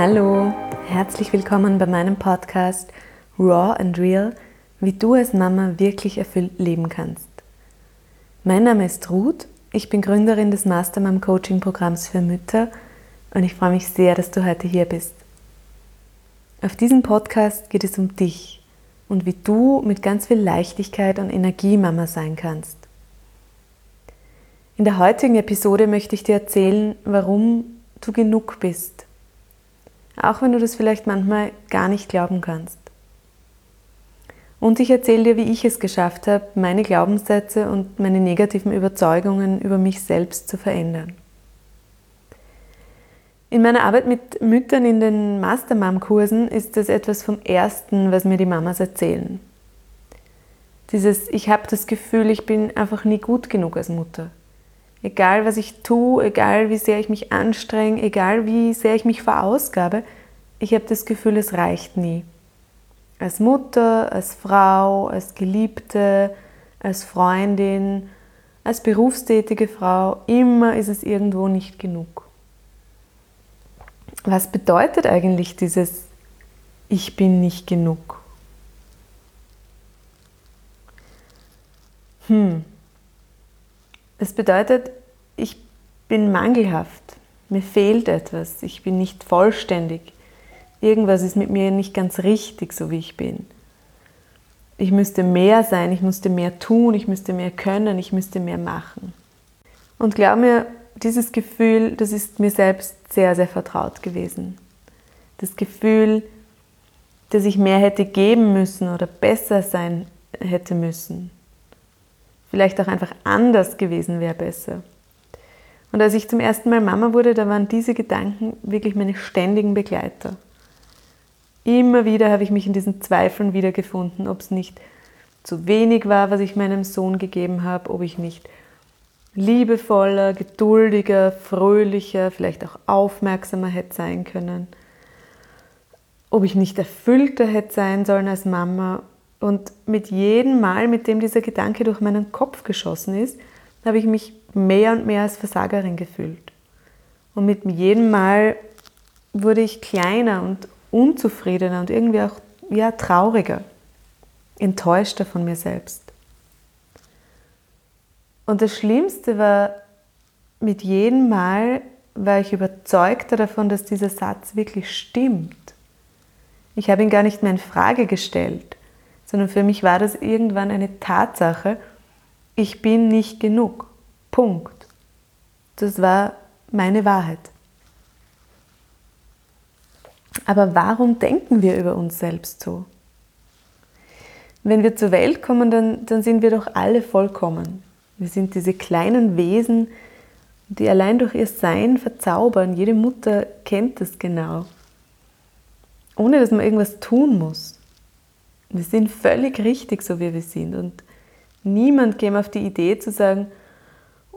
Hallo, herzlich willkommen bei meinem Podcast Raw and Real, wie du als Mama wirklich erfüllt leben kannst. Mein Name ist Ruth, ich bin Gründerin des Mastermom Coaching Programms für Mütter und ich freue mich sehr, dass du heute hier bist. Auf diesem Podcast geht es um dich und wie du mit ganz viel Leichtigkeit und Energie Mama sein kannst. In der heutigen Episode möchte ich dir erzählen, warum du genug bist auch wenn du das vielleicht manchmal gar nicht glauben kannst. Und ich erzähle dir, wie ich es geschafft habe, meine Glaubenssätze und meine negativen Überzeugungen über mich selbst zu verändern. In meiner Arbeit mit Müttern in den Mastermom-Kursen ist das etwas vom Ersten, was mir die Mamas erzählen. Dieses, ich habe das Gefühl, ich bin einfach nie gut genug als Mutter. Egal was ich tue, egal wie sehr ich mich anstrenge, egal wie sehr ich mich verausgabe, ich habe das Gefühl, es reicht nie. Als Mutter, als Frau, als Geliebte, als Freundin, als berufstätige Frau, immer ist es irgendwo nicht genug. Was bedeutet eigentlich dieses Ich bin nicht genug? Hm, es bedeutet, ich bin mangelhaft, mir fehlt etwas, ich bin nicht vollständig, irgendwas ist mit mir nicht ganz richtig, so wie ich bin. Ich müsste mehr sein, ich müsste mehr tun, ich müsste mehr können, ich müsste mehr machen. Und glaub mir, dieses Gefühl, das ist mir selbst sehr, sehr vertraut gewesen. Das Gefühl, dass ich mehr hätte geben müssen oder besser sein hätte müssen vielleicht auch einfach anders gewesen wäre besser. Und als ich zum ersten Mal Mama wurde, da waren diese Gedanken wirklich meine ständigen Begleiter. Immer wieder habe ich mich in diesen Zweifeln wiedergefunden, ob es nicht zu wenig war, was ich meinem Sohn gegeben habe, ob ich nicht liebevoller, geduldiger, fröhlicher, vielleicht auch aufmerksamer hätte sein können, ob ich nicht erfüllter hätte sein sollen als Mama und mit jedem Mal, mit dem dieser Gedanke durch meinen Kopf geschossen ist, habe ich mich mehr und mehr als Versagerin gefühlt. Und mit jedem Mal wurde ich kleiner und unzufriedener und irgendwie auch ja, trauriger, enttäuschter von mir selbst. Und das Schlimmste war, mit jedem Mal war ich überzeugter davon, dass dieser Satz wirklich stimmt. Ich habe ihn gar nicht mehr in Frage gestellt sondern für mich war das irgendwann eine Tatsache, ich bin nicht genug. Punkt. Das war meine Wahrheit. Aber warum denken wir über uns selbst so? Wenn wir zur Welt kommen, dann, dann sind wir doch alle vollkommen. Wir sind diese kleinen Wesen, die allein durch ihr Sein verzaubern. Jede Mutter kennt das genau. Ohne dass man irgendwas tun muss. Wir sind völlig richtig, so wie wir sind. Und niemand käme auf die Idee zu sagen,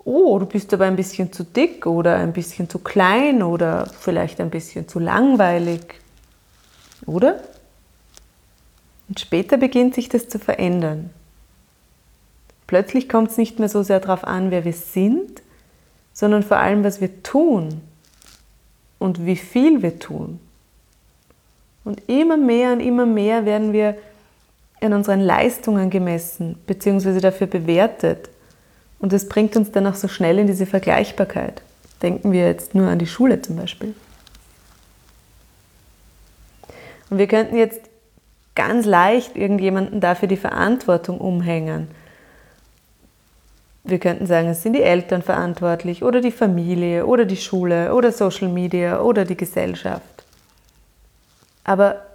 oh, du bist aber ein bisschen zu dick oder ein bisschen zu klein oder vielleicht ein bisschen zu langweilig. Oder? Und später beginnt sich das zu verändern. Plötzlich kommt es nicht mehr so sehr darauf an, wer wir sind, sondern vor allem, was wir tun und wie viel wir tun. Und immer mehr und immer mehr werden wir in unseren Leistungen gemessen bzw. dafür bewertet. Und das bringt uns dann auch so schnell in diese Vergleichbarkeit. Denken wir jetzt nur an die Schule zum Beispiel. Und wir könnten jetzt ganz leicht irgendjemanden dafür die Verantwortung umhängen. Wir könnten sagen, es sind die Eltern verantwortlich oder die Familie oder die Schule oder Social Media oder die Gesellschaft. Aber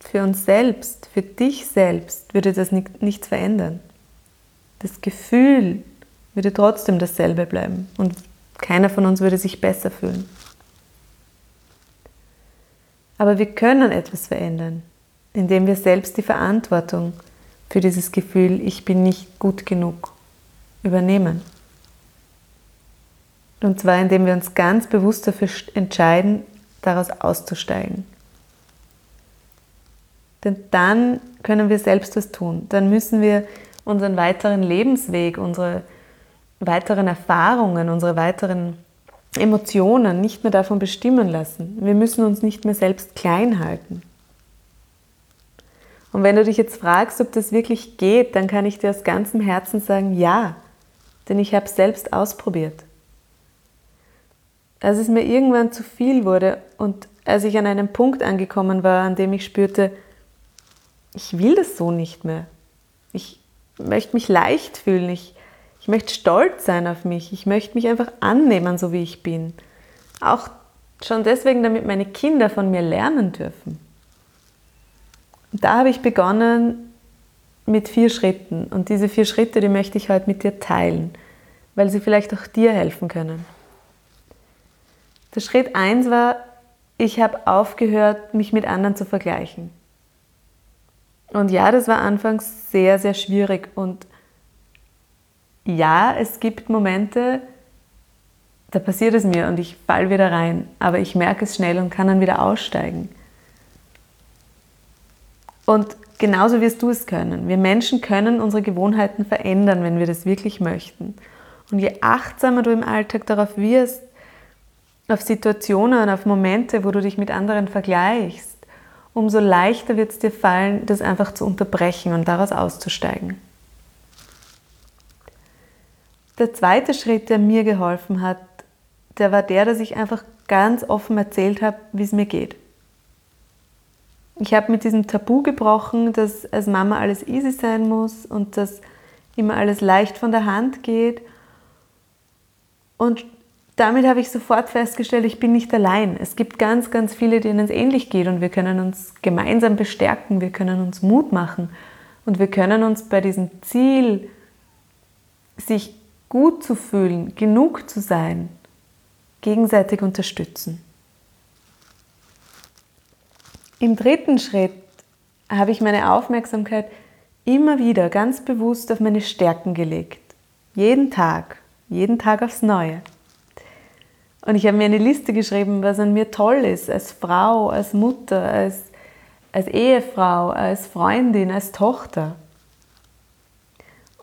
für uns selbst, für dich selbst würde das nicht, nichts verändern. Das Gefühl würde trotzdem dasselbe bleiben und keiner von uns würde sich besser fühlen. Aber wir können etwas verändern, indem wir selbst die Verantwortung für dieses Gefühl, ich bin nicht gut genug, übernehmen. Und zwar indem wir uns ganz bewusst dafür entscheiden, daraus auszusteigen. Denn dann können wir selbst was tun. Dann müssen wir unseren weiteren Lebensweg, unsere weiteren Erfahrungen, unsere weiteren Emotionen nicht mehr davon bestimmen lassen. Wir müssen uns nicht mehr selbst klein halten. Und wenn du dich jetzt fragst, ob das wirklich geht, dann kann ich dir aus ganzem Herzen sagen, ja, denn ich habe es selbst ausprobiert. Als es mir irgendwann zu viel wurde und als ich an einem Punkt angekommen war, an dem ich spürte, ich will das so nicht mehr. Ich möchte mich leicht fühlen, ich, ich möchte stolz sein auf mich, ich möchte mich einfach annehmen, so wie ich bin. Auch schon deswegen, damit meine Kinder von mir lernen dürfen. Und da habe ich begonnen mit vier Schritten. Und diese vier Schritte, die möchte ich heute mit dir teilen, weil sie vielleicht auch dir helfen können. Der Schritt 1 war, ich habe aufgehört, mich mit anderen zu vergleichen. Und ja, das war anfangs sehr, sehr schwierig. Und ja, es gibt Momente, da passiert es mir und ich fall wieder rein. Aber ich merke es schnell und kann dann wieder aussteigen. Und genauso wirst du es können. Wir Menschen können unsere Gewohnheiten verändern, wenn wir das wirklich möchten. Und je achtsamer du im Alltag darauf wirst, auf Situationen, auf Momente, wo du dich mit anderen vergleichst, umso leichter wird es dir fallen, das einfach zu unterbrechen und daraus auszusteigen. Der zweite Schritt, der mir geholfen hat, der war der, dass ich einfach ganz offen erzählt habe, wie es mir geht. Ich habe mit diesem Tabu gebrochen, dass als Mama alles easy sein muss und dass immer alles leicht von der Hand geht. Und damit habe ich sofort festgestellt, ich bin nicht allein. Es gibt ganz, ganz viele, denen es ähnlich geht und wir können uns gemeinsam bestärken, wir können uns Mut machen und wir können uns bei diesem Ziel, sich gut zu fühlen, genug zu sein, gegenseitig unterstützen. Im dritten Schritt habe ich meine Aufmerksamkeit immer wieder ganz bewusst auf meine Stärken gelegt. Jeden Tag, jeden Tag aufs Neue. Und ich habe mir eine Liste geschrieben, was an mir toll ist, als Frau, als Mutter, als, als Ehefrau, als Freundin, als Tochter.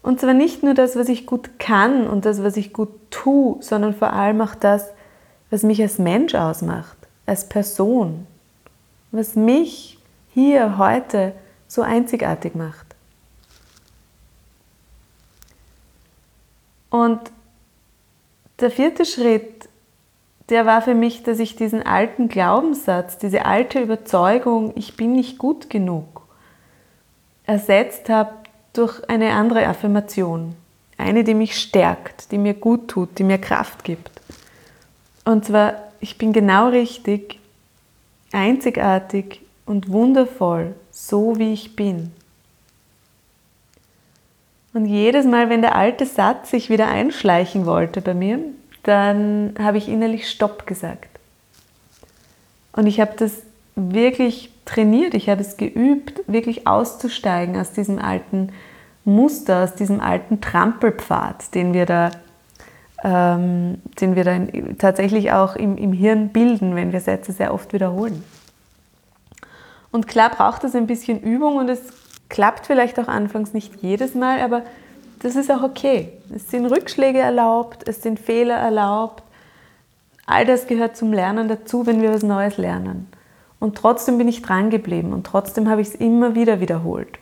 Und zwar nicht nur das, was ich gut kann und das, was ich gut tue, sondern vor allem auch das, was mich als Mensch ausmacht, als Person was mich hier heute so einzigartig macht. Und der vierte Schritt, der war für mich, dass ich diesen alten Glaubenssatz, diese alte Überzeugung, ich bin nicht gut genug, ersetzt habe durch eine andere Affirmation. Eine, die mich stärkt, die mir gut tut, die mir Kraft gibt. Und zwar, ich bin genau richtig, einzigartig und wundervoll, so wie ich bin. Und jedes Mal, wenn der alte Satz sich wieder einschleichen wollte bei mir, dann habe ich innerlich Stopp gesagt. Und ich habe das wirklich trainiert, ich habe es geübt, wirklich auszusteigen aus diesem alten Muster, aus diesem alten Trampelpfad, den wir da ähm, den wir dann tatsächlich auch im, im Hirn bilden, wenn wir Sätze sehr oft wiederholen. Und klar braucht es ein bisschen Übung und es klappt vielleicht auch anfangs nicht jedes Mal, aber das ist auch okay. Es sind Rückschläge erlaubt, es sind Fehler erlaubt. All das gehört zum Lernen dazu, wenn wir was Neues lernen. Und trotzdem bin ich dran geblieben und trotzdem habe ich es immer wieder wiederholt.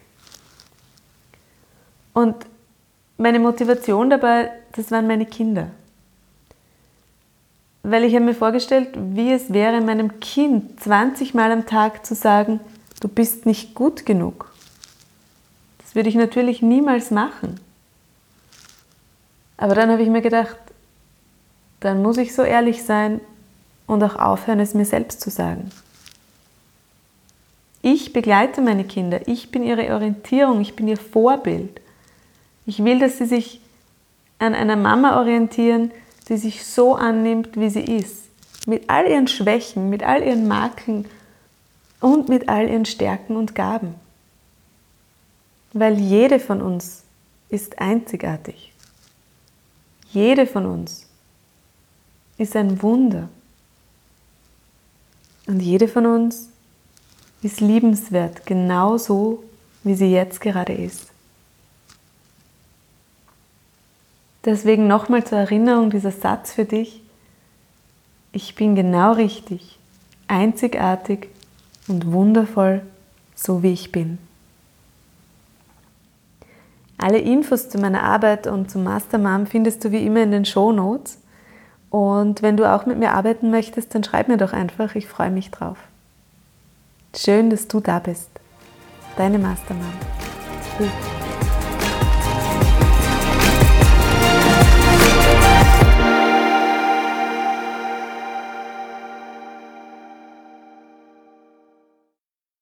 Und meine Motivation dabei, das waren meine Kinder. Weil ich habe mir vorgestellt, wie es wäre, meinem Kind 20 Mal am Tag zu sagen, du bist nicht gut genug. Das würde ich natürlich niemals machen. Aber dann habe ich mir gedacht, dann muss ich so ehrlich sein und auch aufhören, es mir selbst zu sagen. Ich begleite meine Kinder, ich bin ihre Orientierung, ich bin ihr Vorbild. Ich will, dass sie sich an einer Mama orientieren, die sich so annimmt, wie sie ist. Mit all ihren Schwächen, mit all ihren Makeln und mit all ihren Stärken und Gaben. Weil jede von uns ist einzigartig. Jede von uns ist ein Wunder. Und jede von uns ist liebenswert, genauso wie sie jetzt gerade ist. Deswegen nochmal zur Erinnerung dieser Satz für dich. Ich bin genau richtig, einzigartig und wundervoll, so wie ich bin. Alle Infos zu meiner Arbeit und zum Mastermom findest du wie immer in den Show Notes. Und wenn du auch mit mir arbeiten möchtest, dann schreib mir doch einfach, ich freue mich drauf. Schön, dass du da bist. Deine Mastermom. Gut.